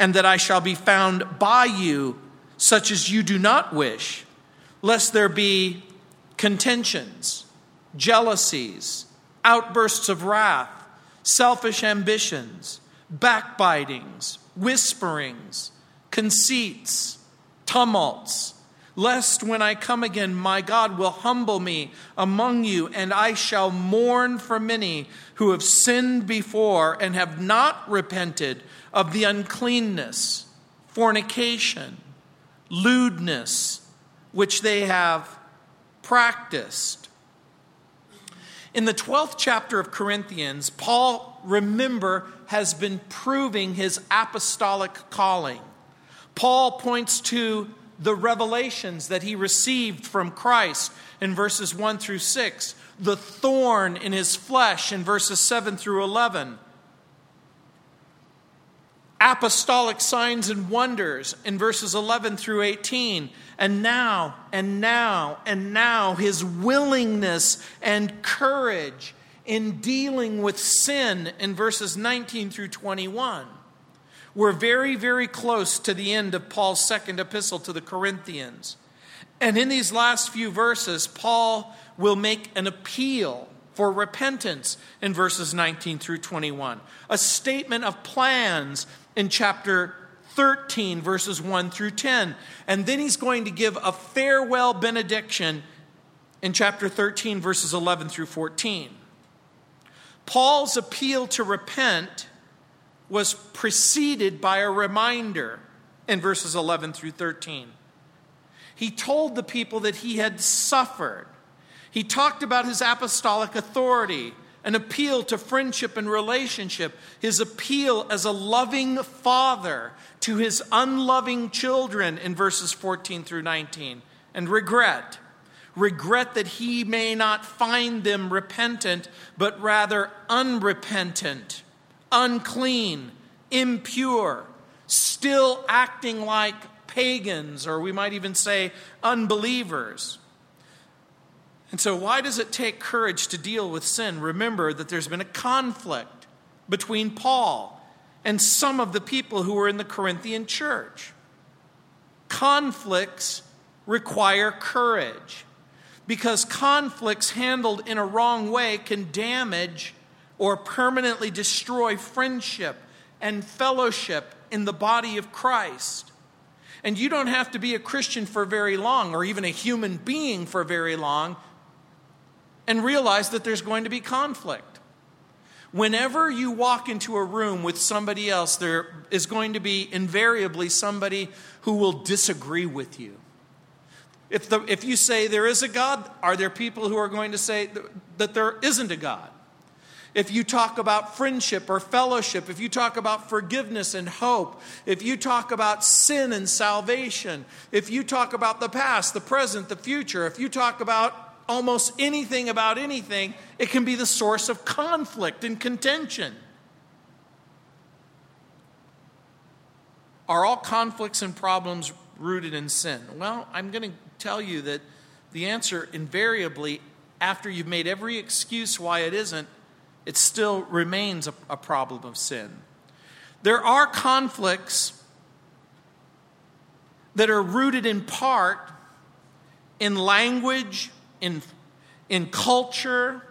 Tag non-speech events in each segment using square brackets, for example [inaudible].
and that I shall be found by you, such as you do not wish, lest there be contentions, jealousies, outbursts of wrath, selfish ambitions, backbitings, whisperings, conceits, tumults lest when I come again, my God will humble me among you, and I shall mourn for many who have sinned before and have not repented of the uncleanness, fornication, lewdness, which they have practiced. In the 12th chapter of Corinthians, Paul, remember, has been proving his apostolic calling. Paul points to the revelations that he received from Christ in verses 1 through 6, the thorn in his flesh in verses 7 through 11, apostolic signs and wonders in verses 11 through 18, and now, and now, and now, his willingness and courage in dealing with sin in verses 19 through 21. We're very, very close to the end of Paul's second epistle to the Corinthians. And in these last few verses, Paul will make an appeal for repentance in verses 19 through 21, a statement of plans in chapter 13, verses 1 through 10. And then he's going to give a farewell benediction in chapter 13, verses 11 through 14. Paul's appeal to repent was preceded by a reminder in verses 11 through 13. He told the people that he had suffered. He talked about his apostolic authority, an appeal to friendship and relationship, his appeal as a loving father to his unloving children in verses 14 through 19, and regret. Regret that he may not find them repentant, but rather unrepentant unclean, impure, still acting like pagans, or we might even say unbelievers. And so, why does it take courage to deal with sin? Remember that there's been a conflict between Paul and some of the people who were in the Corinthian church. Conflicts require courage because conflicts handled in a wrong way can damage or permanently destroy friendship and fellowship in the body of Christ. And you don't have to be a Christian for very long or even a human being for very long and realize that there's going to be conflict. Whenever you walk into a room with somebody else, there is going to be invariably somebody who will disagree with you. If, the, if you say there is a God, are there people who are going to say that there isn't a God? If you talk about friendship or fellowship, if you talk about forgiveness and hope, if you talk about sin and salvation, if you talk about the past, the present, the future, if you talk about almost anything about anything, it can be the source of conflict and contention. Are all conflicts and problems rooted in sin? Well, I'm going to tell you that the answer invariably, after you've made every excuse why it isn't, it still remains a, a problem of sin. There are conflicts that are rooted in part in language, in, in culture,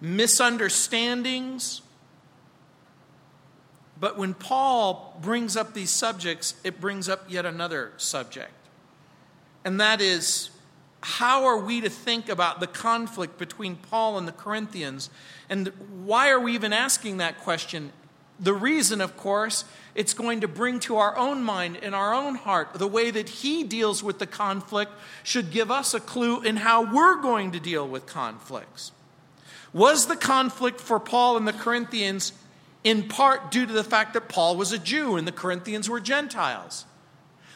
misunderstandings. But when Paul brings up these subjects, it brings up yet another subject. And that is how are we to think about the conflict between Paul and the Corinthians? And why are we even asking that question? The reason, of course, it's going to bring to our own mind and our own heart the way that he deals with the conflict should give us a clue in how we're going to deal with conflicts. Was the conflict for Paul and the Corinthians in part due to the fact that Paul was a Jew and the Corinthians were Gentiles?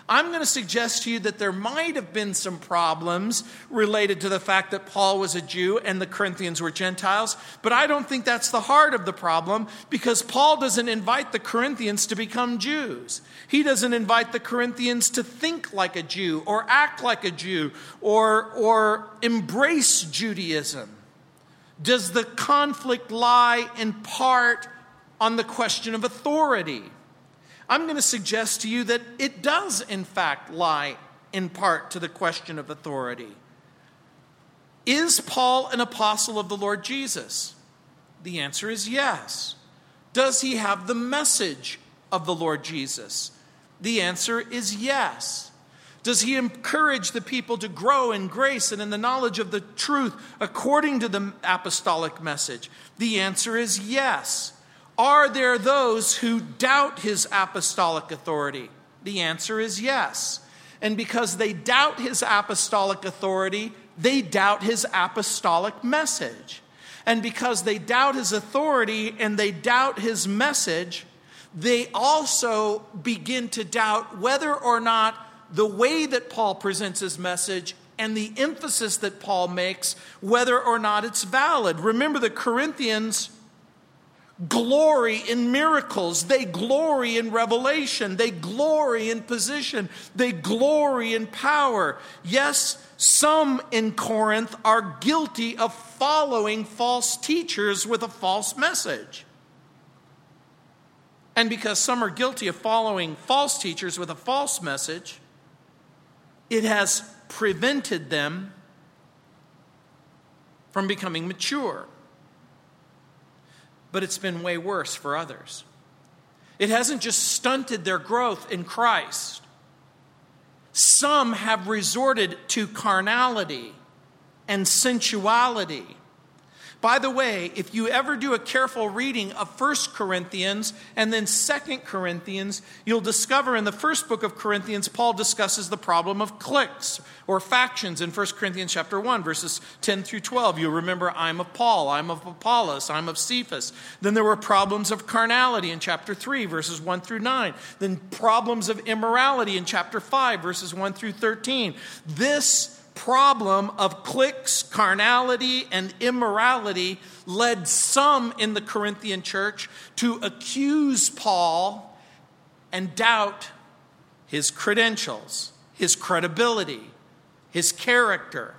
I'm going to suggest to you that there might have been some problems related to the fact that Paul was a Jew and the Corinthians were Gentiles, but I don't think that's the heart of the problem because Paul doesn't invite the Corinthians to become Jews. He doesn't invite the Corinthians to think like a Jew or act like a Jew or, or embrace Judaism. Does the conflict lie in part on the question of authority? I'm going to suggest to you that it does, in fact, lie in part to the question of authority. Is Paul an apostle of the Lord Jesus? The answer is yes. Does he have the message of the Lord Jesus? The answer is yes. Does he encourage the people to grow in grace and in the knowledge of the truth according to the apostolic message? The answer is yes. Are there those who doubt his apostolic authority? The answer is yes. And because they doubt his apostolic authority, they doubt his apostolic message. And because they doubt his authority and they doubt his message, they also begin to doubt whether or not the way that Paul presents his message and the emphasis that Paul makes, whether or not it's valid. Remember, the Corinthians glory in miracles, they glory in revelation, they glory in position, they glory in power. Yes, some in Corinth are guilty of following false teachers with a false message. And because some are guilty of following false teachers with a false message, it has prevented them from becoming mature. But it's been way worse for others. It hasn't just stunted their growth in Christ, some have resorted to carnality and sensuality. By the way, if you ever do a careful reading of First Corinthians and then Second Corinthians, you'll discover in the first book of Corinthians, Paul discusses the problem of cliques or factions in First Corinthians chapter 1, verses 10 through 12. You'll remember, I'm of Paul, I'm of Apollos, I'm of Cephas. Then there were problems of carnality in chapter 3, verses 1 through 9. Then problems of immorality in chapter 5, verses 1 through 13. This problem of cliques, carnality, and immorality led some in the Corinthian church to accuse Paul and doubt his credentials, his credibility, his character.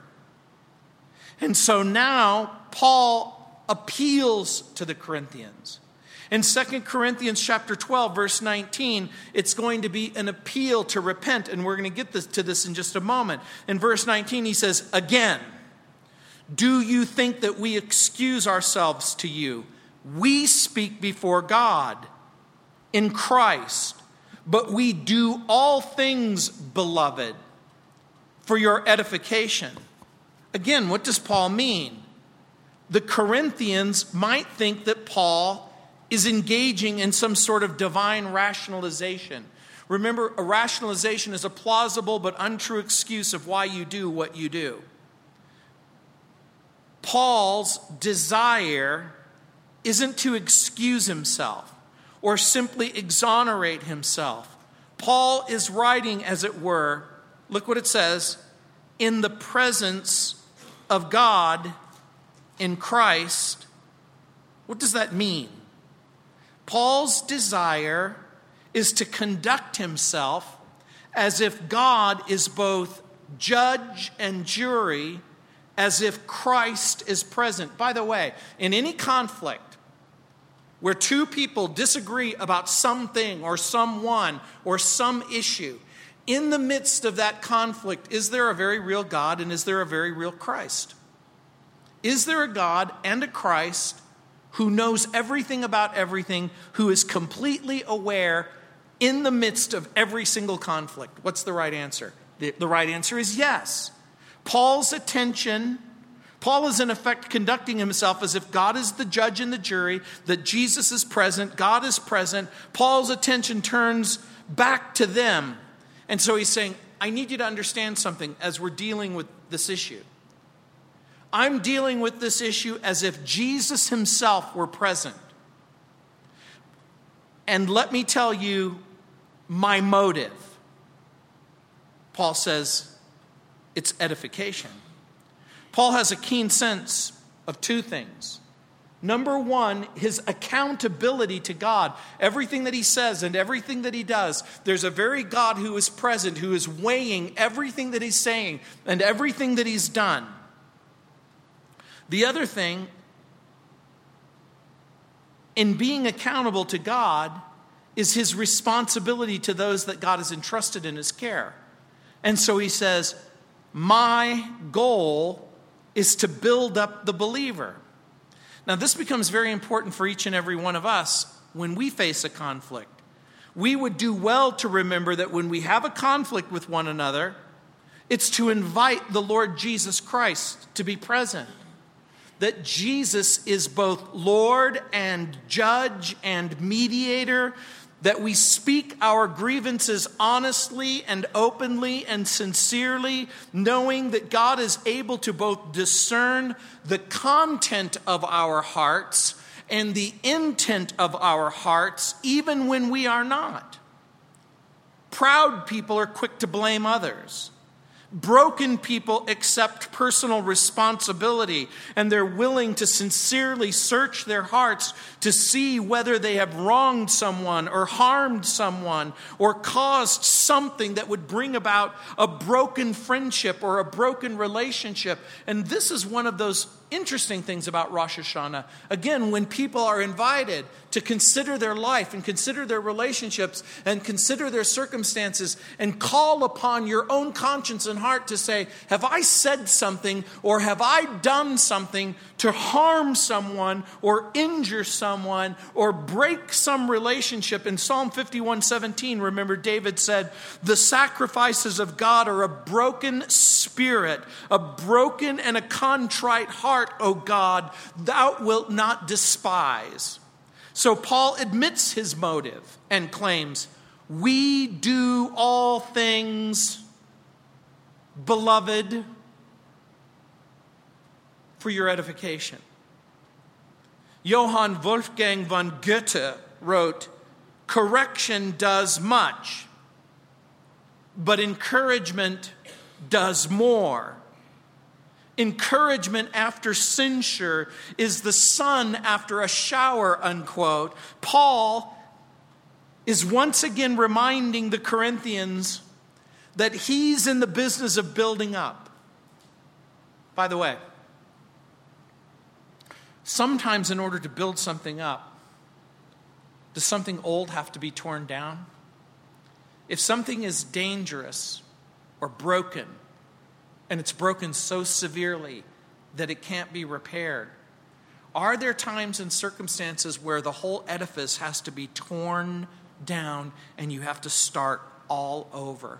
And so now Paul appeals to the Corinthians. In 2 Corinthians chapter 12 verse 19, it's going to be an appeal to repent and we're going to get this, to this in just a moment. In verse 19 he says, "Again, do you think that we excuse ourselves to you? We speak before God in Christ, but we do all things, beloved, for your edification." Again, what does Paul mean? The Corinthians might think that Paul is engaging in some sort of divine rationalization. Remember, a rationalization is a plausible but untrue excuse of why you do what you do. Paul's desire isn't to excuse himself or simply exonerate himself. Paul is writing, as it were, look what it says, in the presence of God in Christ. What does that mean? Paul's desire is to conduct himself as if God is both judge and jury, as if Christ is present. By the way, in any conflict where two people disagree about something or someone or some issue, in the midst of that conflict, is there a very real God and is there a very real Christ? Is there a God and a Christ who knows everything about everything, who is completely aware in the midst of every single conflict? What's the right answer? The, the, right answer is yes. Paul's attention, Paul is in effect conducting himself as if God is the judge and the jury, that Jesus is present, God is present. Paul's attention turns back to them. And so he's saying, I need you to understand something as we're dealing with this issue. I'm dealing with this issue as if Jesus himself were present. And let me tell you my motive. Paul says it's edification. Paul has a keen sense of two things. Number one, his accountability to God. Everything that he says and everything that he does, there's a very God who is present, who is weighing everything that he's saying and everything that he's done. The other thing, in being accountable to God, is his responsibility to those that God has entrusted in his care. And so he says, My goal is to build up the believer. Now, this becomes very important for each and every one of us when we face a conflict. We would do well to remember that when we have a conflict with one another, it's to invite the Lord Jesus Christ to be present. That Jesus is both Lord and judge and mediator, that we speak our grievances honestly and openly and sincerely, knowing that God is able to both discern the content of our hearts and the intent of our hearts, even when we are not. Proud people are quick to blame others. Broken people accept personal responsibility and they're willing to sincerely search their hearts to see whether they have wronged someone or harmed someone or caused something that would bring about a broken friendship or a broken relationship. And this is one of those interesting things about Rosh Hashanah. Again, when people are invited to consider their life and consider their relationships and consider their circumstances and call upon your own conscience and heart to say, Have I said something or have I done something to harm someone or injure someone or break some relationship? In Psalm 51 17, remember, David said, The sacrifices of God are a broken spirit, a broken and a contrite heart, O God, thou wilt not despise. So Paul admits his motive and claims, We do all things, beloved, for your edification. Johann Wolfgang von Goethe wrote, Correction does much, but encouragement does more. Encouragement after censure is the sun after a shower, unquote. Paul is once again reminding the Corinthians that he's in the business of building up. By the way, sometimes in order to build something up, does something old have to be torn down? If something is dangerous or broken, and it's broken so severely that it can't be repaired? Are there times and circumstances where the whole edifice has to be torn down and you have to start all over?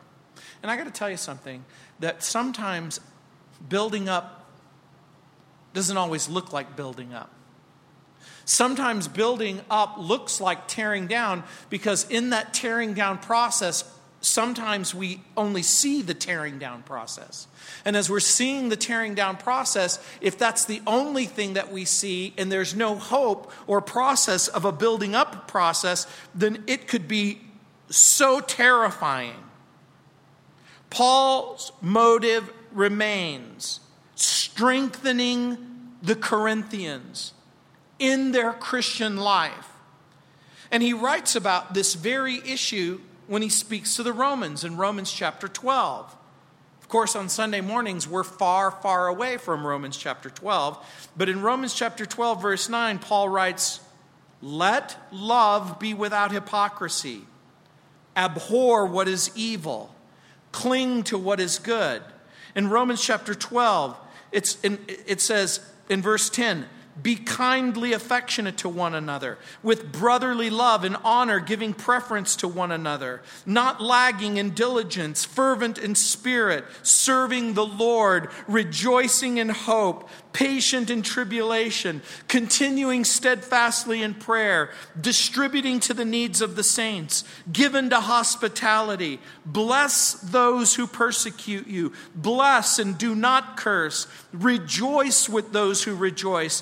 And I got to tell you something that sometimes building up doesn't always look like building up. Sometimes building up looks like tearing down because in that tearing down process, sometimes we only see the tearing down process. And as we're seeing the tearing down process, if that's the only thing that we see and there's no hope or process of a building up process, then it could be so terrifying. Paul's motive remains strengthening the Corinthians in their Christian life. And he writes about this very issue when he speaks to the Romans in Romans chapter 12. Of course, on Sunday mornings, we're far, far away from Romans chapter 12. But in Romans chapter 12, verse 9, Paul writes, Let love be without hypocrisy. Abhor what is evil. Cling to what is good. In Romans chapter 12, it's in, it says in verse 10, be kindly affectionate to one another, with brotherly love and honor, giving preference to one another, not lagging in diligence, fervent in spirit, serving the Lord, rejoicing in hope patient in tribulation, continuing steadfastly in prayer, distributing to the needs of the saints, given to hospitality. Bless those who persecute you. Bless and do not curse. Rejoice with those who rejoice.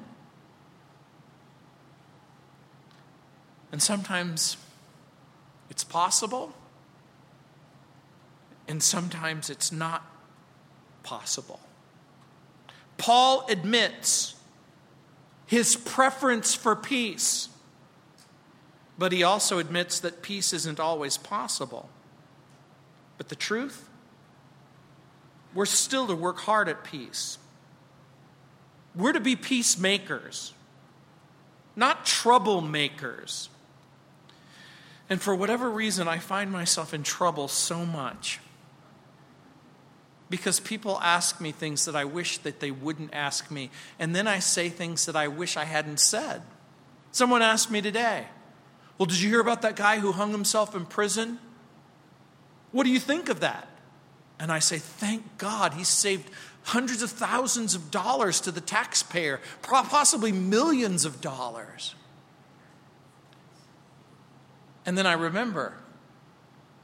And sometimes It's possible, and sometimes it's not possible. Paul admits his preference for peace, but he also admits that peace isn't always possible. But the truth, we're still to work hard at peace. We're to be peacemakers, not troublemakers. And for whatever reason, I find myself in trouble so much because people ask me things that I wish that they wouldn't ask me, and then I say things that I wish I hadn't said. Someone asked me today, Well, did you hear about that guy who hung himself in prison? What do you think of that? And I say, Thank God he saved hundreds of thousands of dollars to the taxpayer, possibly millions of dollars. And then I remember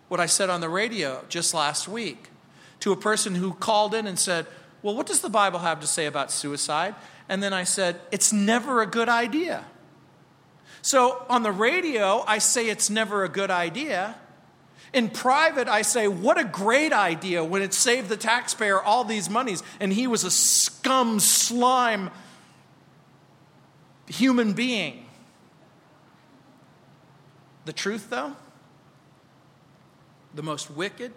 what I said on the radio just last week to a person who called in and said, Well, what does the Bible have to say about suicide? And then I said, It's never a good idea. So on the radio, I say it's never a good idea. In private, I say, What a great idea when it saved the taxpayer all these monies and he was a scum, slime human being. The truth, though, the most wicked,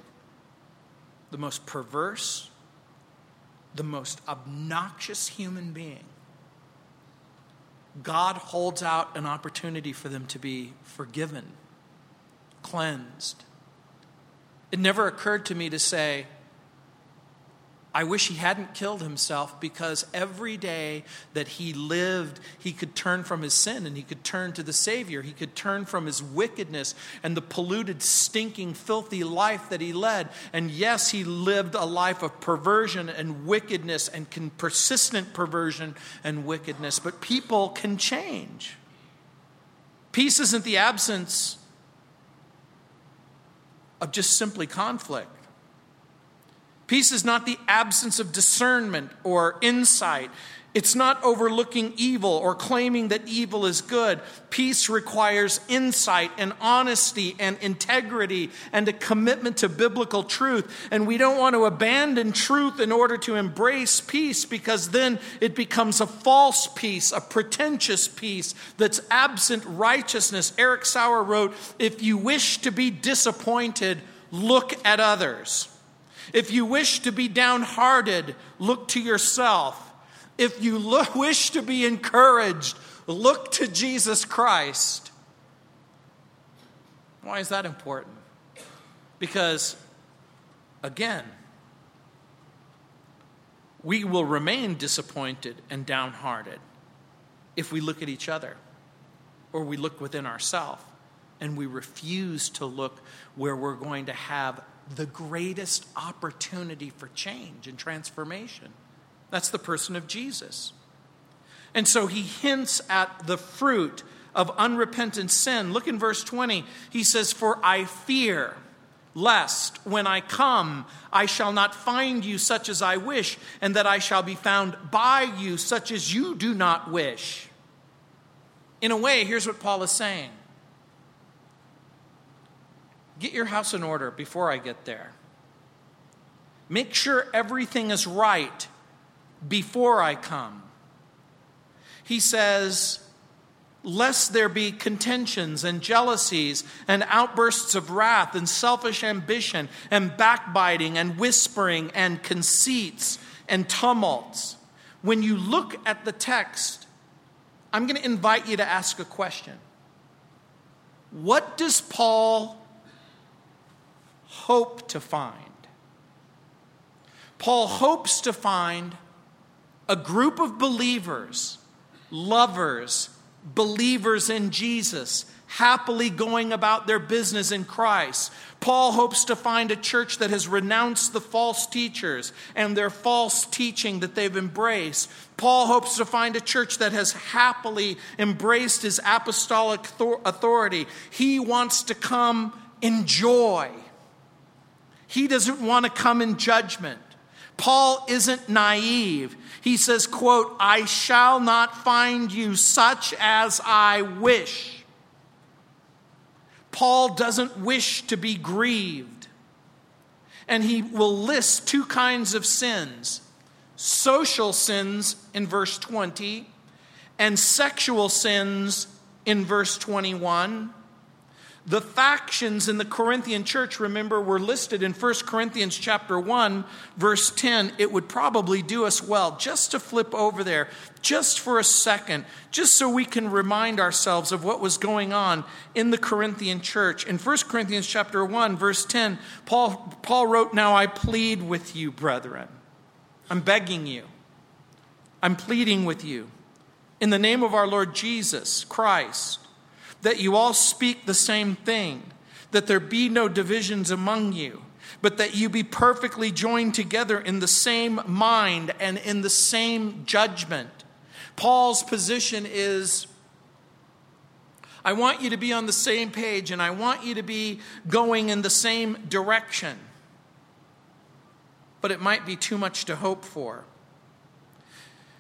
the most perverse, the most obnoxious human being, God holds out an opportunity for them to be forgiven, cleansed. It never occurred to me to say, I wish he hadn't killed himself because every day that he lived, he could turn from his sin and he could turn to the Savior. He could turn from his wickedness and the polluted, stinking, filthy life that he led. And yes, he lived a life of perversion and wickedness and persistent perversion and wickedness. But people can change. Peace isn't the absence of just simply conflict. Peace is not the absence of discernment or insight. It's not overlooking evil or claiming that evil is good. Peace requires insight and honesty and integrity and a commitment to biblical truth. And we don't want to abandon truth in order to embrace peace because then it becomes a false peace, a pretentious peace that's absent righteousness. Eric Sauer wrote If you wish to be disappointed, look at others. If you wish to be downhearted, look to yourself. If you look, [laughs] wish to be encouraged, look to Jesus Christ. Why is that important? Because, again, we will remain disappointed and downhearted if we look at each other or we look within ourselves and we refuse to look where we're going to have the greatest opportunity for change and transformation. That's the person of Jesus. And so he hints at the fruit of unrepentant sin. Look in verse 20. He says, For I fear lest when I come I shall not find you such as I wish, and that I shall be found by you such as you do not wish. In a way, here's what Paul is saying Get your house in order before I get there. Make sure everything is right before I come. He says, Lest there be contentions and jealousies and outbursts of wrath and selfish ambition and backbiting and whispering and conceits and tumults. When you look at the text, I'm going to invite you to ask a question. What does Paul hope to find. Paul hopes to find a group of believers, lovers, believers in Jesus, happily going about their business in Christ. Paul hopes to find a church that has renounced the false teachers and their false teaching that they've embraced. Paul hopes to find a church that has happily embraced his apostolic authority. He wants to come in joy. He doesn't want to come in judgment. Paul isn't naive. He says, quote, I shall not find you such as I wish. Paul doesn't wish to be grieved. And he will list two kinds of sins social sins in verse 20, and sexual sins in verse 21. The factions in the Corinthian church, remember, were listed in 1 Corinthians chapter 1, verse 10. It would probably do us well just to flip over there, just for a second, just so we can remind ourselves of what was going on in the Corinthian church. In 1 Corinthians chapter 1, verse 10, Paul, Paul wrote, Now I plead with you, brethren. I'm begging you. I'm pleading with you. In the name of our Lord Jesus Christ that you all speak the same thing, that there be no divisions among you, but that you be perfectly joined together in the same mind and in the same judgment. Paul's position is I want you to be on the same page and I want you to be going in the same direction. But it might be too much to hope for.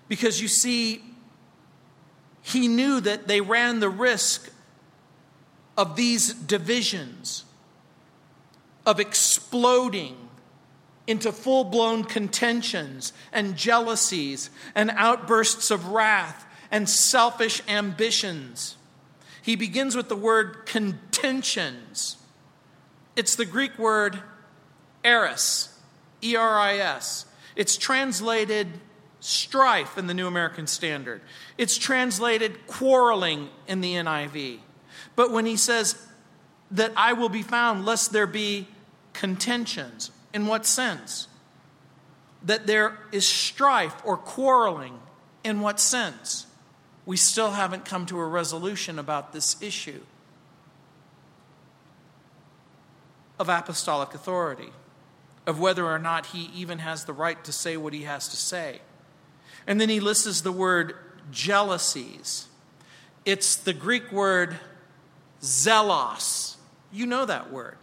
Because you see, he knew that they ran the risk of these divisions, of exploding into full blown contentions and jealousies and outbursts of wrath and selfish ambitions. He begins with the word contentions. It's the Greek word eris, E R I S. It's translated strife in the New American Standard. It's translated quarreling in the NIV. But when he says that I will be found lest there be contentions, in what sense? That there is strife or quarreling, in what sense? We still haven't come to a resolution about this issue of apostolic authority, of whether or not he even has the right to say what he has to say. And then he lists the word jealousies. It's the Greek word zelos. You know that word.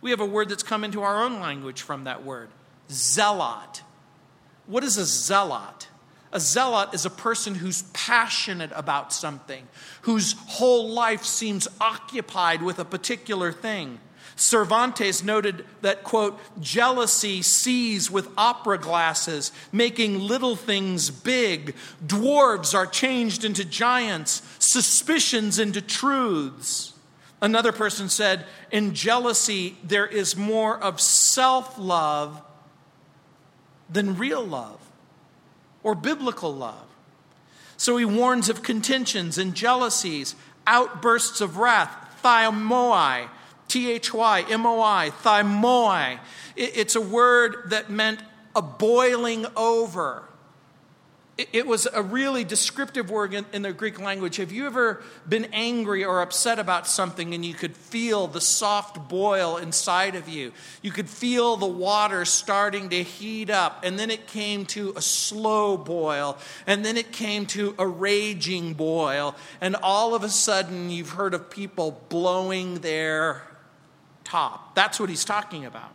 We have a word that's come into our own language from that word zealot. What is a zealot? A zealot is a person who's passionate about something, whose whole life seems occupied with a particular thing. Cervantes noted that, quote, jealousy sees with opera glasses, making little things big. Dwarves are changed into giants, suspicions into truths. Another person said, in jealousy, there is more of self love than real love or biblical love. So he warns of contentions and jealousies, outbursts of wrath, thymoi, T H Y M O I, thymoi. It's a word that meant a boiling over. It was a really descriptive word in, the Greek language. Have you ever been angry or upset about something and you could feel the soft boil inside of you? You could feel the water starting to heat up, and then it came to a slow boil, and then it came to a raging boil, and all of a sudden you've heard of people blowing their top. That's what he's talking about.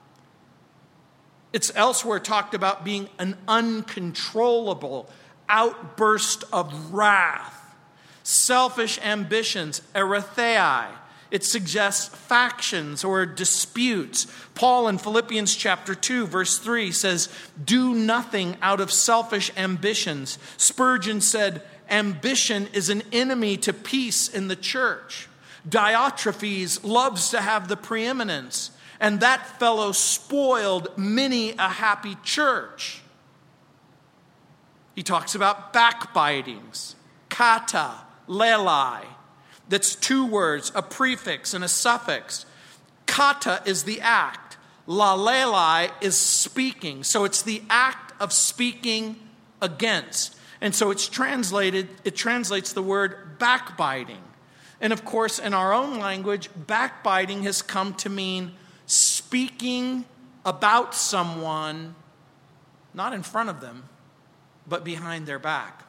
It's elsewhere talked about being an uncontrollable outburst of wrath, selfish ambitions, erythei. It suggests factions or disputes. Paul in Philippians chapter 2 verse 3 says, "Do nothing out of selfish ambitions." Spurgeon said, "Ambition is an enemy to peace in the church." Diotrephes loves to have the preeminence, and that fellow spoiled many a happy church. He talks about backbitings, kata, lelai. That's two words, a prefix and a suffix. Kata is the act, lalelai is speaking. So it's the act of speaking against. And so it's translated, it translates the word backbiting. And of course, in our own language, backbiting has come to mean speaking about someone, not in front of them, but behind their back.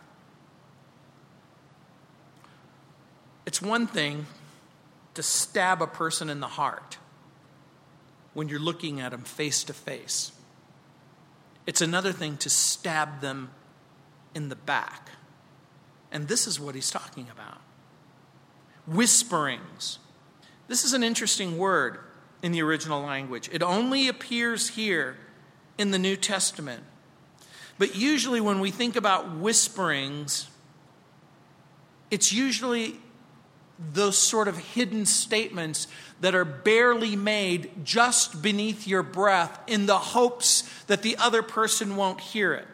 It's one thing to stab a person in the heart when you're looking at them face to face. It's another thing to stab them in the back. And this is what he's talking about whisperings. This is an interesting word in the original language. It only appears here in the New Testament. But usually, when we think about whisperings, it's usually those sort of hidden statements that are barely made just beneath your breath in the hopes that the other person won't hear it.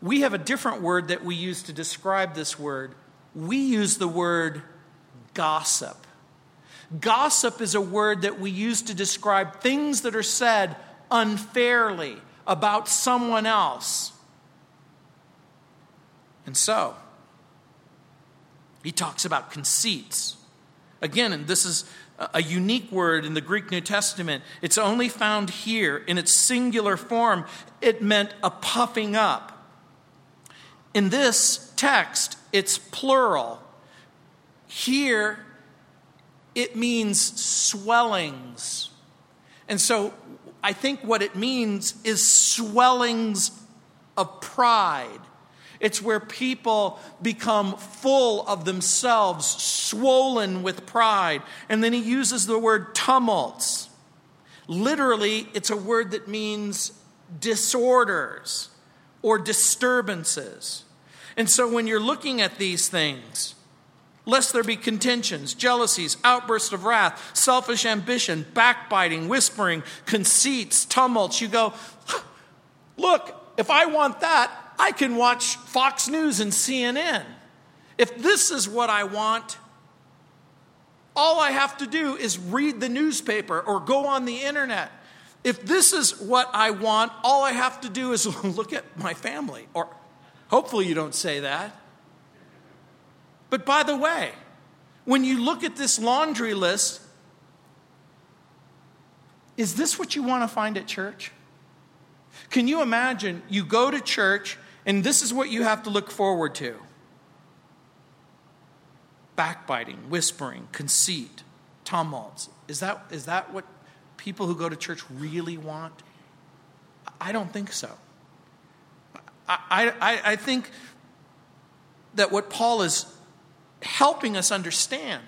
We have a different word that we use to describe this word. We use the word gossip. Gossip is a word that we use to describe things that are said unfairly about someone else. And so, he talks about conceits. Again, and this is a unique word in the Greek New Testament. It's only found here in its singular form. It meant a puffing up. In this text, it's plural. Here, it means swellings. And so I think what it means is swellings of pride. It's where people become full of themselves, swollen with pride. And then he uses the word tumults. Literally, it's a word that means disorders or disturbances. And so when you're looking at these things, lest there be contentions, jealousies, outbursts of wrath, selfish ambition, backbiting, whispering, conceits, tumults, you go, look, if I want that, I can watch Fox News and CNN. If this is what I want, all I have to do is read the newspaper or go on the internet. If this is what I want, all I have to do is [laughs] look at my family. Or hopefully you don't say that. But by the way, when you look at this laundry list, is this what you want to find at church? Can you imagine you go to church and this is what you have to look forward to backbiting, whispering, conceit, tumults. Is that, is that what people who go to church really want? I don't think so. I, I, I think that what Paul is helping us understand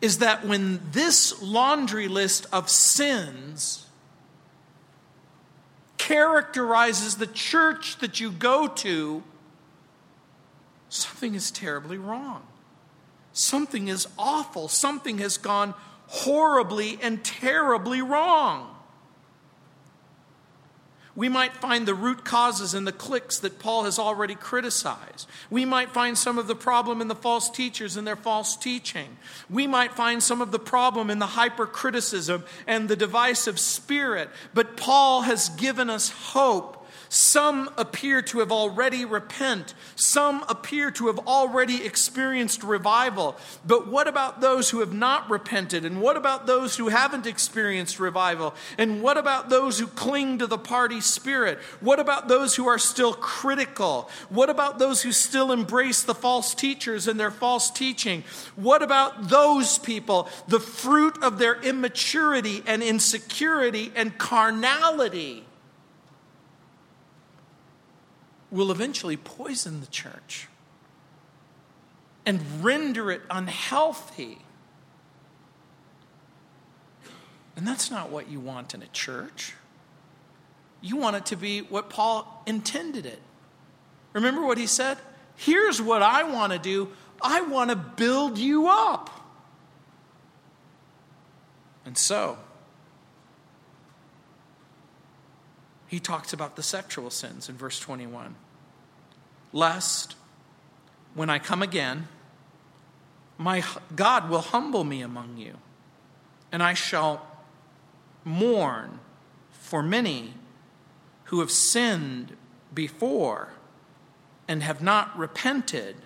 is that when this laundry list of sins characterizes the church that you go to, something is terribly wrong. Something is awful. Something has gone horribly and terribly wrong. We might find the root causes in the cliques that Paul has already criticized. We might find some of the problem in the false teachers and their false teaching. We might find some of the problem in the hypercriticism and the divisive spirit. But Paul has given us hope some appear to have already repent. Some appear to have already experienced revival. But what about those who have not repented? And what about those who haven't experienced revival? And what about those who cling to the party spirit? What about those who are still critical? What about those who still embrace the false teachers and their false teaching? What about those people, the fruit of their immaturity and insecurity and carnality? Will eventually poison the church and render it unhealthy. And that's not what you want in a church. You want it to be what Paul intended it. Remember what he said? Here's what I want to do I want to build you up. And so, he talks about the sexual sins in verse 21. Lest, when I come again, my God will humble me among you, and I shall mourn for many who have sinned before and have not repented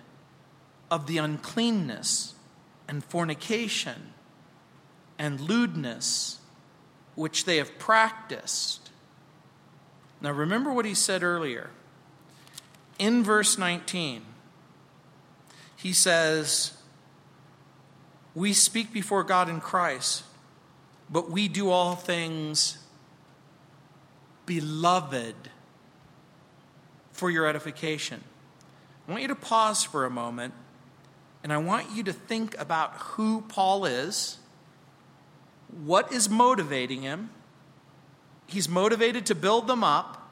of the uncleanness and fornication and lewdness which they have practiced now, remember what he said earlier. In verse 19, he says, We speak before God in Christ, but we do all things beloved for your edification. I want you to pause for a moment And I want you to think about who Paul is, what is motivating him. He's motivated to build them up,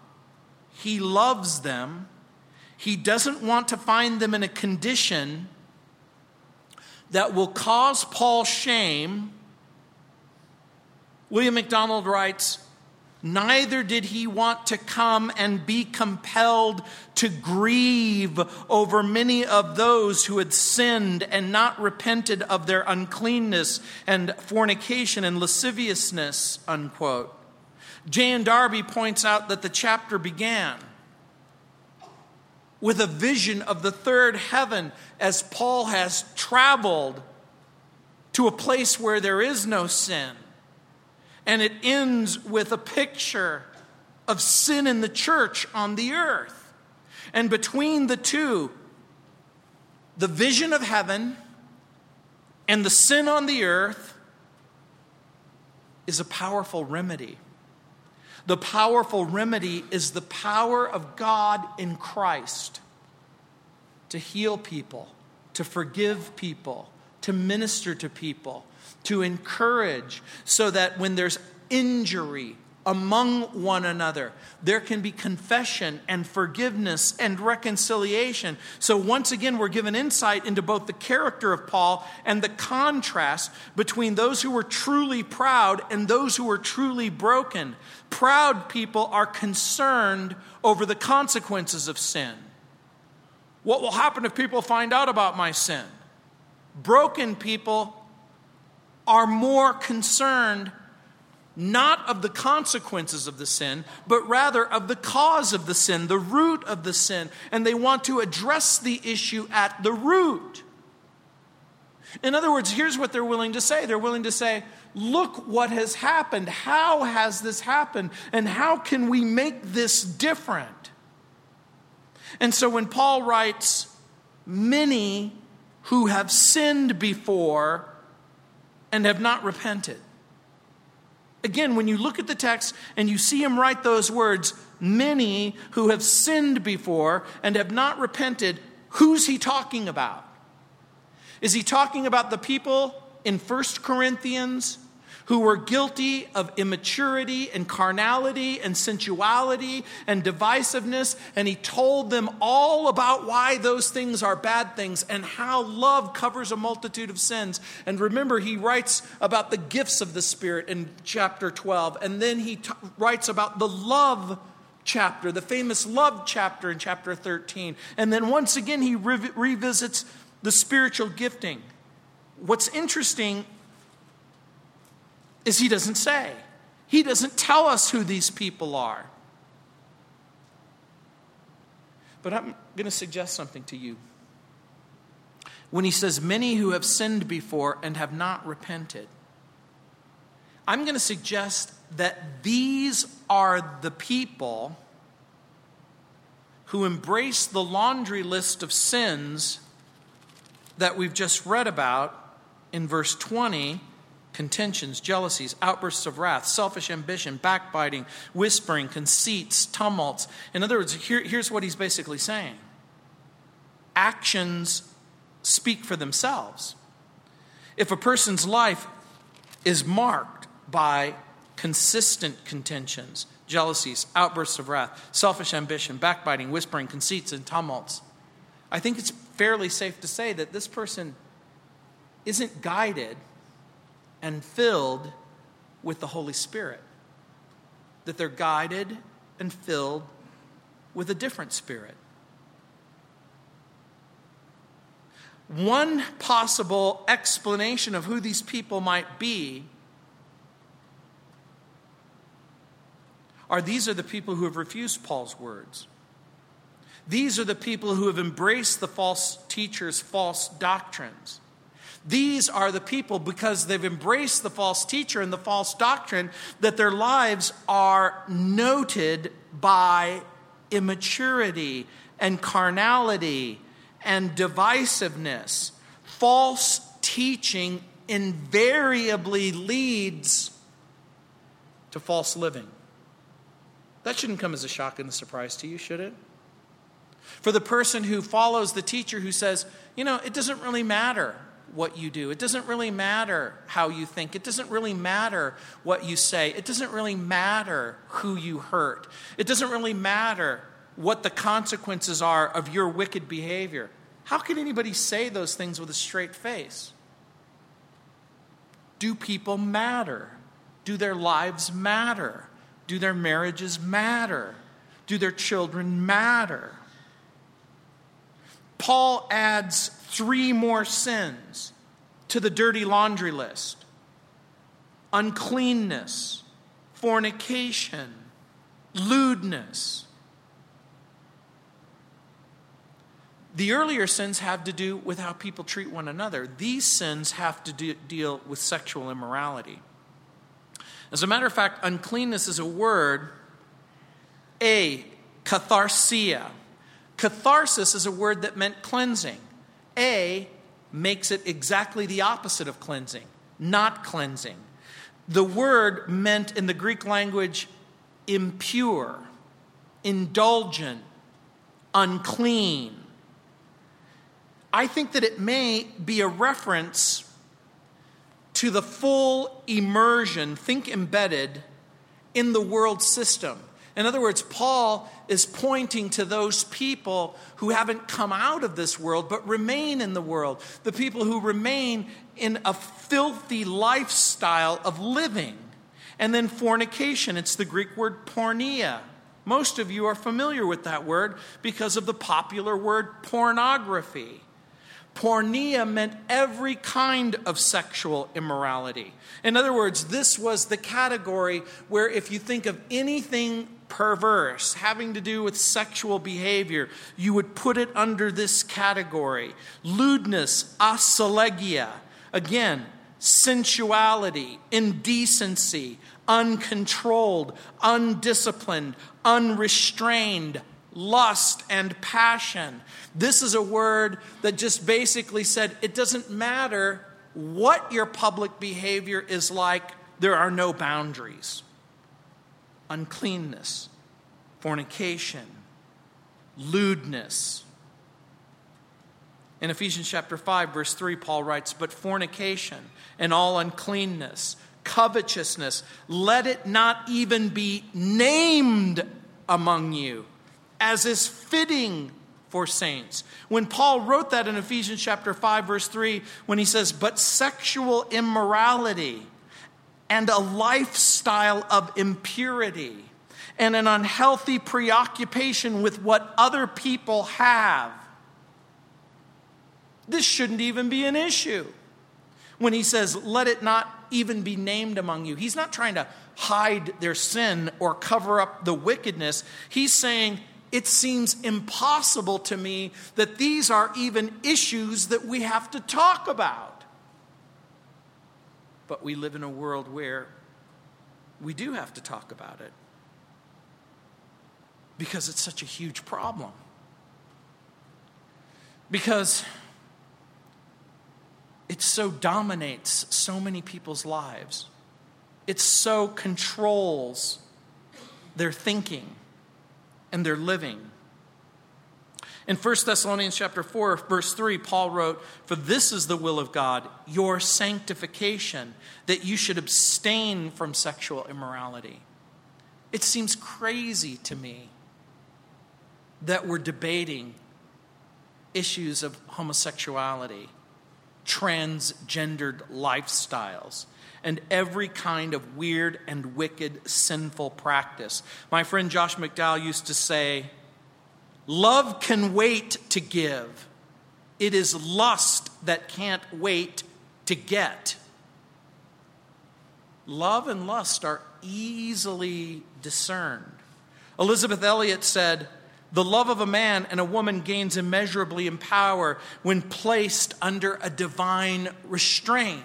he loves them, he doesn't want to find them in a condition that will cause Paul shame. William MacDonald writes, Neither did he want to come and be compelled to grieve over many of those who had sinned and not repented of their uncleanness and fornication and lasciviousness. Unquote. J.N. Darby points out that the chapter began with a vision of the third heaven as Paul has traveled to a place where there is no sin and it ends with a picture of sin in the church on the earth. And between the two, the vision of heaven and the sin on the earth is a powerful remedy. The powerful remedy is the power of God in Christ to heal people, to forgive people, to minister to people, to encourage, so that when there's injury among one another, there can be confession and forgiveness and reconciliation. So, once again, we're given insight into both the character of Paul and the contrast between those who were truly proud and those who were truly broken. Proud people are concerned over the consequences of sin. What will happen if people find out about my sin? Broken people are more concerned not of the consequences of the sin, but rather of the cause of the sin, the root of the sin. And they want to address the issue at the root. In other words, here's what they're willing to say they're willing to say, Look what has happened. How has this happened? And how can we make this different? And so when Paul writes, Many who have sinned before and have not repented. Again, when you look at the text and you see him write those words, many who have sinned before and have not repented, who's he talking about? Is he talking about the people in 1 Corinthians who were guilty of immaturity and carnality and sensuality and divisiveness. And he told them all about why those things are bad things and how love covers a multitude of sins. And remember, he writes about the gifts of the Spirit in chapter 12. And then he t- writes about the love chapter, the famous love chapter in chapter 13. And then once again, he re- revisits the spiritual gifting. What's interesting is he doesn't say. He doesn't tell us who these people are. But I'm going to suggest something to you. When he says, Many who have sinned before and have not repented, I'm going to suggest that these are the people who embrace the laundry list of sins that we've just read about in verse 20 contentions, jealousies, outbursts of wrath, selfish ambition, backbiting, whispering, conceits, tumults. In other words, here, here's what he's basically saying actions speak for themselves. If a person's life is marked by consistent contentions, jealousies, outbursts of wrath, selfish ambition, backbiting, whispering, conceits, and tumults, I think it's fairly safe to say that this person isn't guided and filled with the Holy Spirit. That they're guided and filled with a different spirit. One possible explanation of who these people might be are these are the people who have refused Paul's words. These are the people who have embraced the false teachers' false doctrines. These are the people, because they've embraced the false teacher and the false doctrine, that their lives are noted by immaturity and carnality and divisiveness. False teaching invariably leads to false living. That shouldn't come as a shock and a surprise to you, should it? For the person who follows the teacher who says, you know, it doesn't really matter what you do. It doesn't really matter how you think. It doesn't really matter what you say. It doesn't really matter who you hurt. It doesn't really matter what the consequences are of your wicked behavior. How can anybody say those things with a straight face? Do people matter? Do their lives matter? Do their marriages matter? Do their children matter? Paul adds three more sins to the dirty laundry list uncleanness, fornication, lewdness. The earlier sins have to do with how people treat one another. These sins have to do, deal with sexual immorality. As a matter of fact, uncleanness is a word, a catharsia. Catharsis is a word that meant cleansing. A makes it exactly the opposite of cleansing, not cleansing. The word meant in the Greek language impure, indulgent, unclean. I think that it may be a reference to the full immersion, think embedded, in the world system. In other words, Paul is pointing to those people who haven't come out of this world but remain in the world, the people who remain in a filthy lifestyle of living. And then fornication, it's the Greek word porneia. Most of you are familiar with that word because of the popular word pornography. Porneia meant every kind of sexual immorality. In other words, this was the category where if you think of anything perverse having to do with sexual behavior, you would put it under this category. Lewdness, aselgeia, again, sensuality, indecency, uncontrolled, undisciplined, unrestrained, lust, and passion. This is a word that just basically said it doesn't matter what your public behavior is like, there are no boundaries. Uncleanness, fornication, lewdness. In Ephesians chapter 5, verse 3, Paul writes, But fornication and all uncleanness, covetousness, let it not even be named among you as is fitting for saints. When Paul wrote that in Ephesians chapter 5 verse 3 when he says but sexual immorality and a lifestyle of impurity and an unhealthy preoccupation with what other people have this shouldn't even be an issue. When he says, let it not even be named among you, he's not trying to hide their sin or cover up the wickedness. He's saying, it seems impossible to me that these are even issues that we have to talk about. But we live in a world where we do have to talk about it because it's such a huge problem. Because it so dominates so many people's lives, it so controls their thinking and their living. In 1 Thessalonians chapter 4 verse 3 Paul wrote, "For this is the will of God, your sanctification, that you should abstain from sexual immorality." It seems crazy to me that we're debating issues of homosexuality, transgendered lifestyles, and every kind of weird and wicked sinful practice. My friend Josh McDowell used to say, Love can wait to give, it is lust that can't wait to get. Love and lust are easily discerned. Elisabeth Elliot said, The love of a man and a woman gains immeasurably in power when placed under a divine restraint.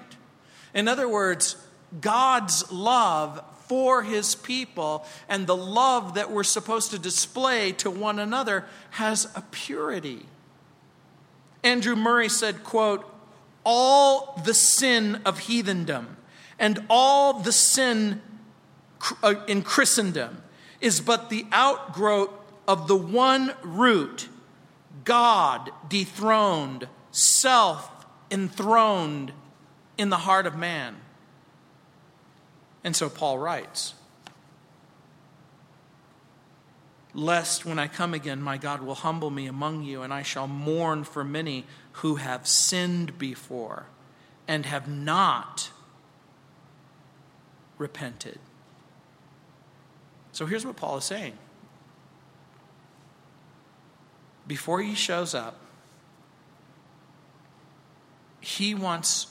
In other words, God's love for his people and the love that we're supposed to display to one another has a purity. Andrew Murray said, quote, all the sin of heathendom and all the sin uh, in Christendom is but the outgrowth of the one root God dethroned, self enthroned in the heart of man. And so Paul writes Lest when I come again, my God will humble me among you, and I shall mourn for many who have sinned before and have not repented. So here's what Paul is saying. Before he shows up, he wants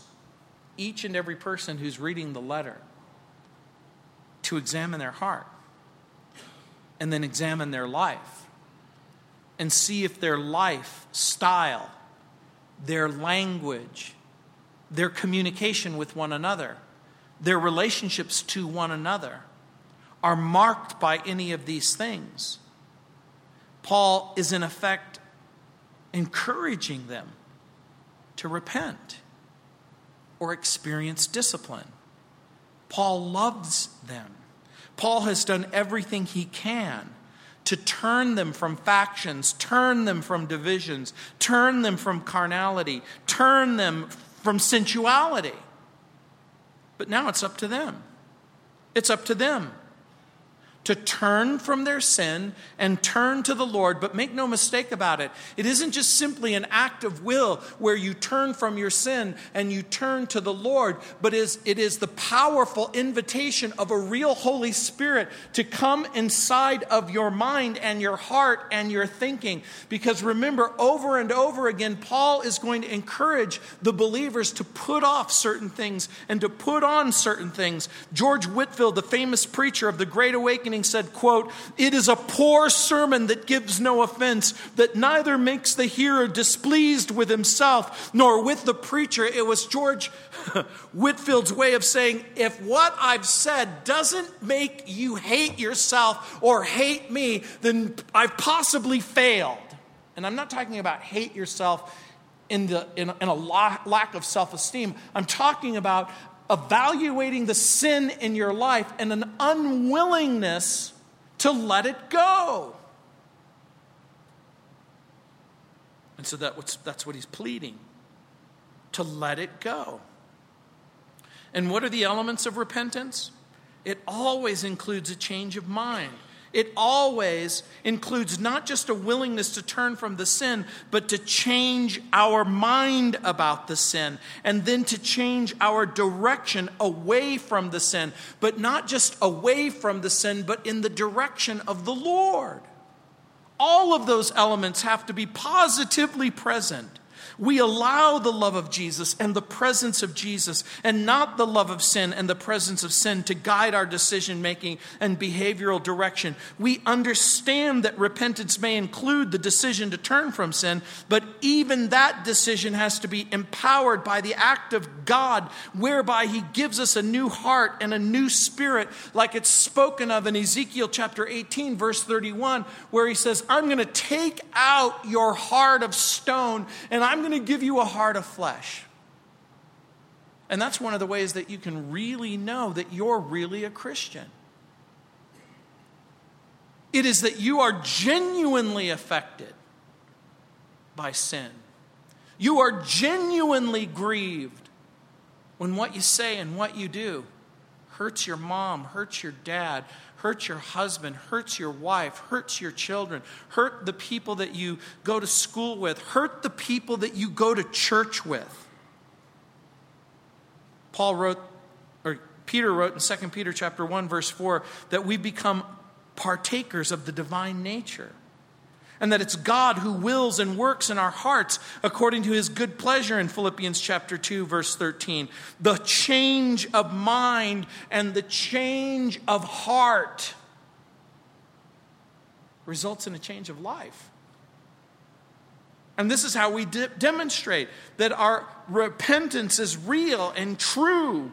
each and every person who's reading the letter to examine their heart and then examine their life and see if their lifestyle, their language, their communication with one another, their relationships to one another are marked by any of these things. Paul is, in effect, encouraging them to repent or experience discipline. Paul loves them. Paul has done everything he can to turn them from factions, turn them from divisions, turn them from carnality, turn them from sensuality. But now it's up to them. It's up to them to turn from their sin and turn to the Lord. But make no mistake about it, it isn't just simply an act of will where you turn from your sin and you turn to the Lord, but is, it is the powerful invitation of a real Holy Spirit to come inside of your mind and your heart and your thinking. Because remember, over and over again, Paul is going to encourage the believers to put off certain things and to put on certain things. George Whitefield, the famous preacher of the Great Awakening, said, quote, It is a poor sermon that gives no offense, that neither makes the hearer displeased with himself nor with the preacher. It was George [laughs] Whitefield's way of saying, if what I've said doesn't make you hate yourself or hate me, then I've possibly failed. And I'm not talking about hate yourself in, the, in, in a lack of self esteem. I'm talking about evaluating the sin in your life and an unwillingness to let it go. And so that, that's what he's pleading to let it go. And what are the elements of repentance? It always includes a change of mind. It always includes not just a willingness to turn from the sin, but to change our mind about the sin, and then to change our direction away from the sin, but not just away from the sin, but in the direction of the Lord. All of those elements have to be positively present we allow the love of Jesus and the presence of Jesus and not the love of sin and the presence of sin to guide our decision making and behavioral direction. We understand that repentance may include the decision to turn from sin, but even that decision has to be empowered by the act of God, whereby He gives us a new heart and a new spirit, like it's spoken of in Ezekiel chapter 18, verse 31, where He says, I'm going to take out your heart of stone and I'm going going to give you a heart of flesh. And that's one of the ways that you can really know that you're really a Christian. It is that you are genuinely affected by sin. You are genuinely grieved when what you say and what you do hurts your mom, hurts your dad, hurts your husband, hurts your wife, hurts your children, hurt the people that you go to school with, hurt the people that you go to church with. Paul wrote, or Peter wrote in 2 Peter chapter 1, verse 4, that we become partakers of the divine nature and that it's God who wills and works in our hearts according to his good pleasure in Philippians chapter 2 verse 13. The change of mind and the change of heart results in a change of life. And this is how we de- demonstrate that our repentance is real and true.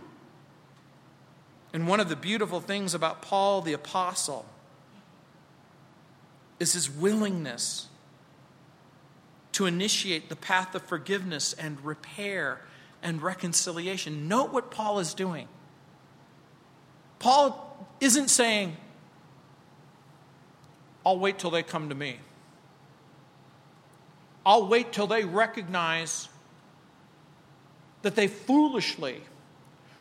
And one of the beautiful things about Paul the apostle is his willingness to initiate the path of forgiveness and repair and reconciliation. Note what Paul is doing. Paul isn't saying, I'll wait till they come to me. I'll wait till they recognize that they foolishly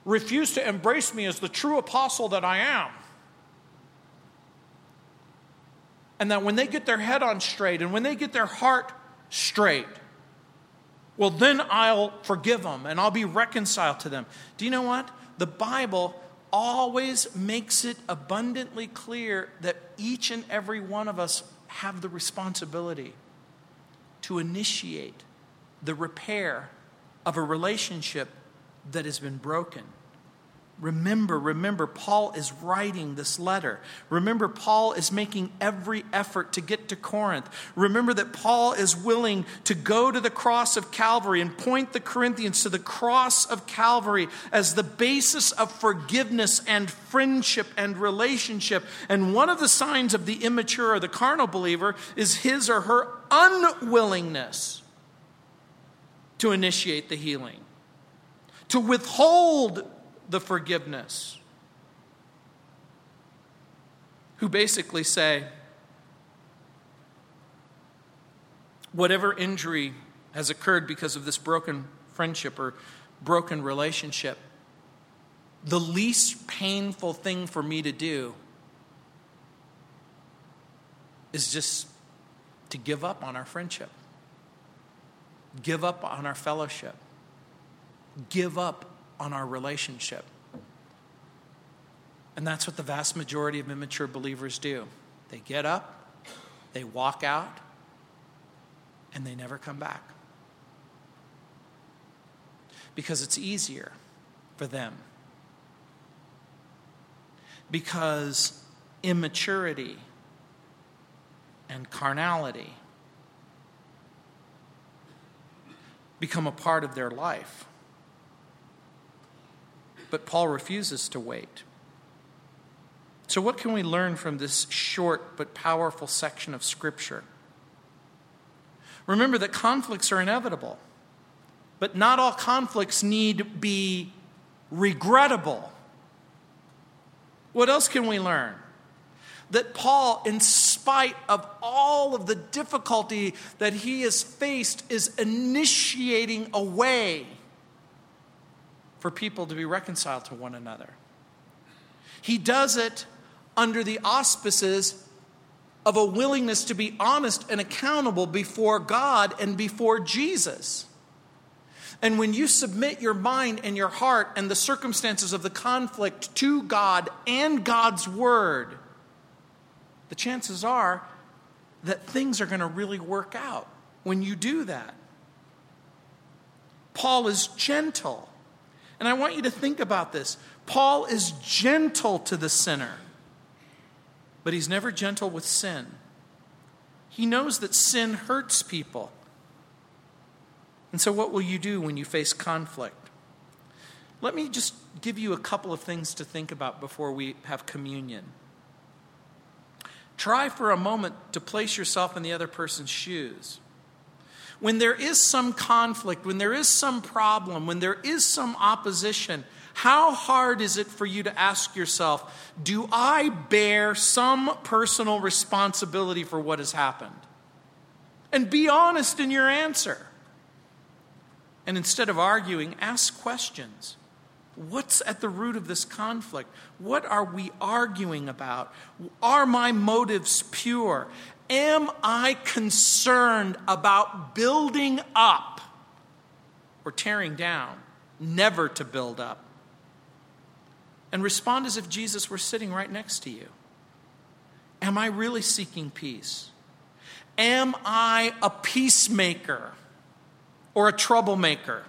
refuse to embrace me as the true apostle that I am. And that when they get their head on straight and when they get their heart straight, well, then I'll forgive them and I'll be reconciled to them. Do you know what? The Bible always makes it abundantly clear that each and every one of us have the responsibility to initiate the repair of a relationship that has been broken. Remember, remember, Paul is writing this letter. Remember, Paul is making every effort to get to Corinth. Remember that Paul is willing to go to the cross of Calvary and point the Corinthians to the cross of Calvary as the basis of forgiveness and friendship and relationship. And one of the signs of the immature or the carnal believer is his or her unwillingness to initiate the healing, to withhold the forgiveness, who basically say, whatever injury has occurred because of this broken friendship or broken relationship, the least painful thing for me to do is just to give up on our friendship, give up on our fellowship, give up on our relationship. And that's what the vast majority of immature believers do. They get up, they walk out, and they never come back. Because it's easier for them. Because immaturity and carnality become a part of their life. But Paul refuses to wait. So, what can we learn from this short but powerful section of Scripture? Remember that conflicts are inevitable, but not all conflicts need be regrettable. What else can we learn? That Paul, in spite of all of the difficulty that he has faced, is initiating a way for people to be reconciled to one another. He does it under the auspices of a willingness to be honest and accountable before God and before Jesus. And when you submit your mind and your heart and the circumstances of the conflict to God and God's word, the chances are that things are going to really work out when you do that. Paul is gentle. And I want you to think about this. Paul is gentle to the sinner, but he's never gentle with sin. He knows that sin hurts people. And so, what will you do when you face conflict? Let me just give you a couple of things to think about before we have communion. Try for a moment to place yourself in the other person's shoes when there is some conflict, when there is some problem, when there is some opposition, how hard is it for you to ask yourself, do I bear some personal responsibility for what has happened? And be honest in your answer. And instead of arguing, ask questions. What's at the root of this conflict? What are we arguing about? Are my motives pure? Am I concerned about building up or tearing down? Never to build up. And respond as if Jesus were sitting right next to you. Am I really seeking peace? Am I a peacemaker or a troublemaker?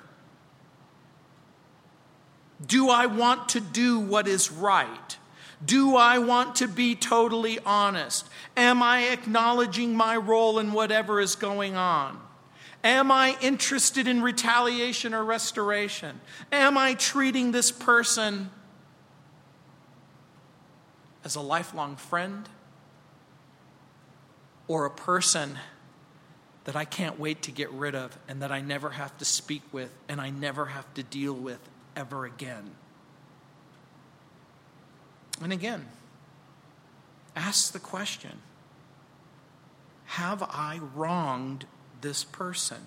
Do I want to do what is right? Do I want to be totally honest? Am I acknowledging my role in whatever is going on? Am I interested in retaliation or restoration? Am I treating this person as a lifelong friend or a person that I can't wait to get rid of and that I never have to speak with and I never have to deal with ever again? And again, ask the question Have I wronged this person?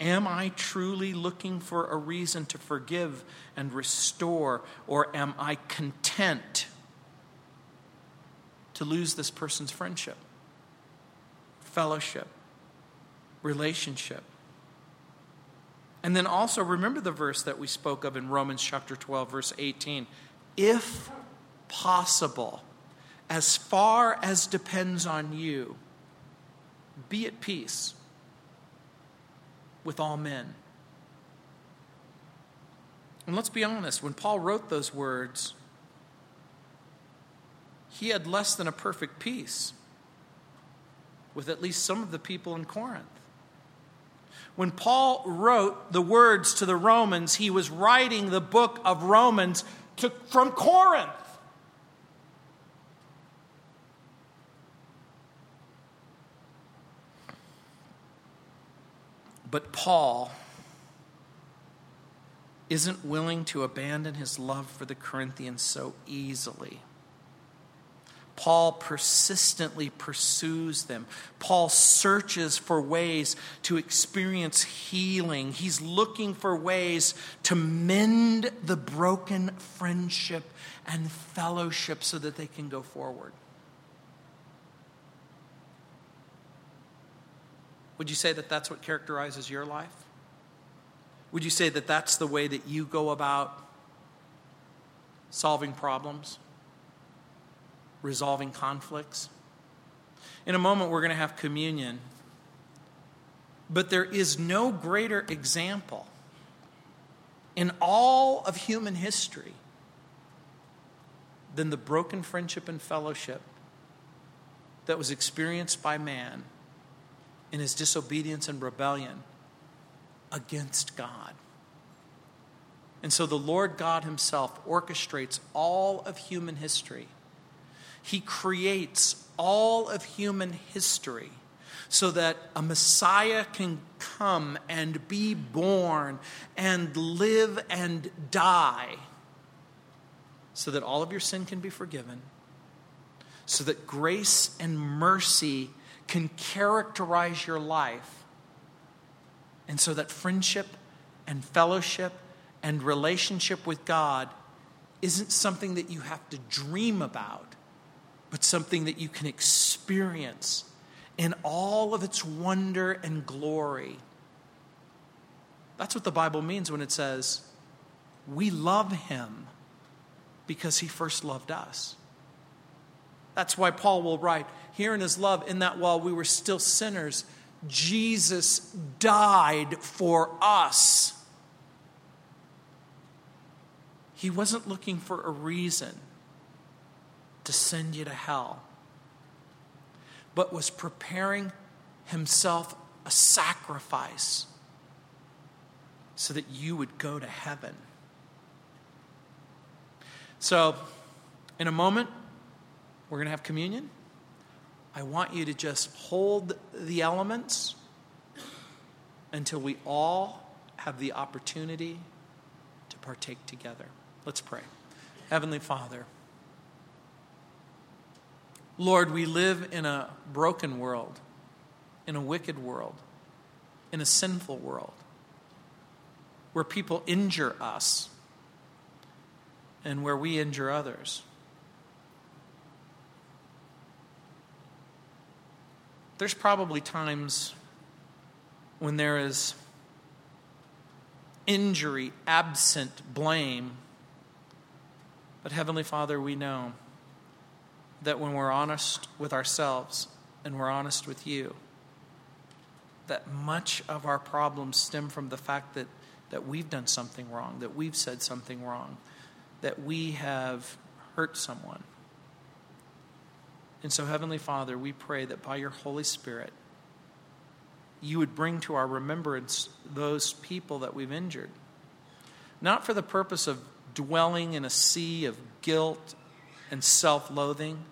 Am I truly looking for a reason to forgive and restore, or am I content to lose this person's friendship, fellowship, relationship? And then also remember the verse that we spoke of in Romans chapter 12, verse 18. If possible, as far as depends on you, be at peace with all men. And let's be honest, when Paul wrote those words, he had less than a perfect peace with at least some of the people in Corinth. When Paul wrote the words to the Romans, he was writing the book of Romans to, from Corinth. But Paul isn't willing to abandon his love for the Corinthians so easily. Paul persistently pursues them. Paul searches for ways to experience healing. He's looking for ways to mend the broken friendship and fellowship so that they can go forward. Would you say that that's what characterizes your life? Would you say that that's the way that you go about solving problems, resolving conflicts? In a moment, we're going to have communion. But there is no greater example in all of human history than the broken friendship and fellowship that was experienced by man in his disobedience and rebellion against God. And so the Lord God Himself orchestrates all of human history. He creates all of human history so that a Messiah can come and be born and live and die, so that all of your sin can be forgiven, so that grace and mercy can characterize your life. And so that friendship and fellowship and relationship with God isn't something that you have to dream about, but something that you can experience in all of its wonder and glory. That's what the Bible means when it says, We love him because he first loved us. That's why Paul will write here in his love, in that while we were still sinners, Jesus died for us. He wasn't looking for a reason to send you to hell, but was preparing himself a sacrifice so that you would go to heaven. So, in a moment, we're going to have communion. I want you to just hold the elements until we all have the opportunity to partake together. Let's pray. Heavenly Father, Lord, we live in a broken world, in a wicked world, in a sinful world, where people injure us and where we injure others. There's probably times when there is injury absent blame. But Heavenly Father, we know that when we're honest with ourselves and we're honest with you, that much of our problems stem from the fact that, that we've done something wrong, that we've said something wrong, that we have hurt someone. And so, Heavenly Father, we pray that by your Holy Spirit, you would bring to our remembrance those people that we've injured. Not for the purpose of dwelling in a sea of guilt and self loathing,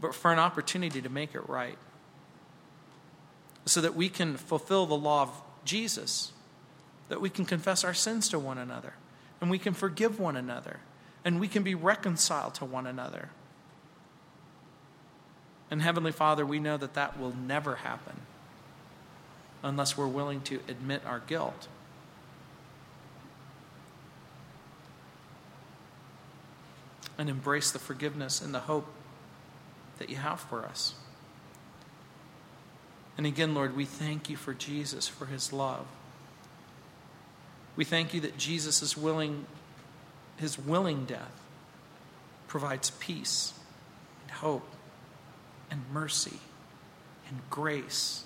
but for an opportunity to make it right. So that we can fulfill the law of Jesus, that we can confess our sins to one another, and we can forgive one another, and we can be reconciled to one another. And Heavenly Father, we know that that will never happen unless we're willing to admit our guilt. And embrace the forgiveness and the hope that you have for us. And again, Lord, we thank you for Jesus, for his love. We thank you that Jesus is willing, his willing death provides peace and hope and mercy and grace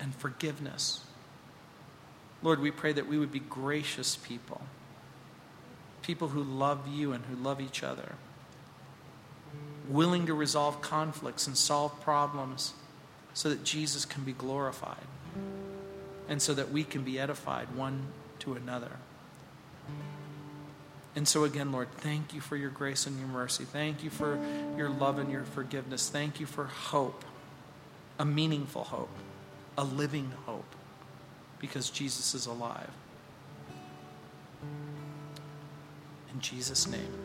and forgiveness. Lord, we pray that we would be gracious people, people who love you and who love each other, willing to resolve conflicts and solve problems so that Jesus can be glorified and so that we can be edified one to another. And so, again, Lord, thank you for your grace and your mercy. Thank you for your love and your forgiveness. Thank you for hope, a meaningful hope, a living hope, because Jesus is alive. In Jesus' name.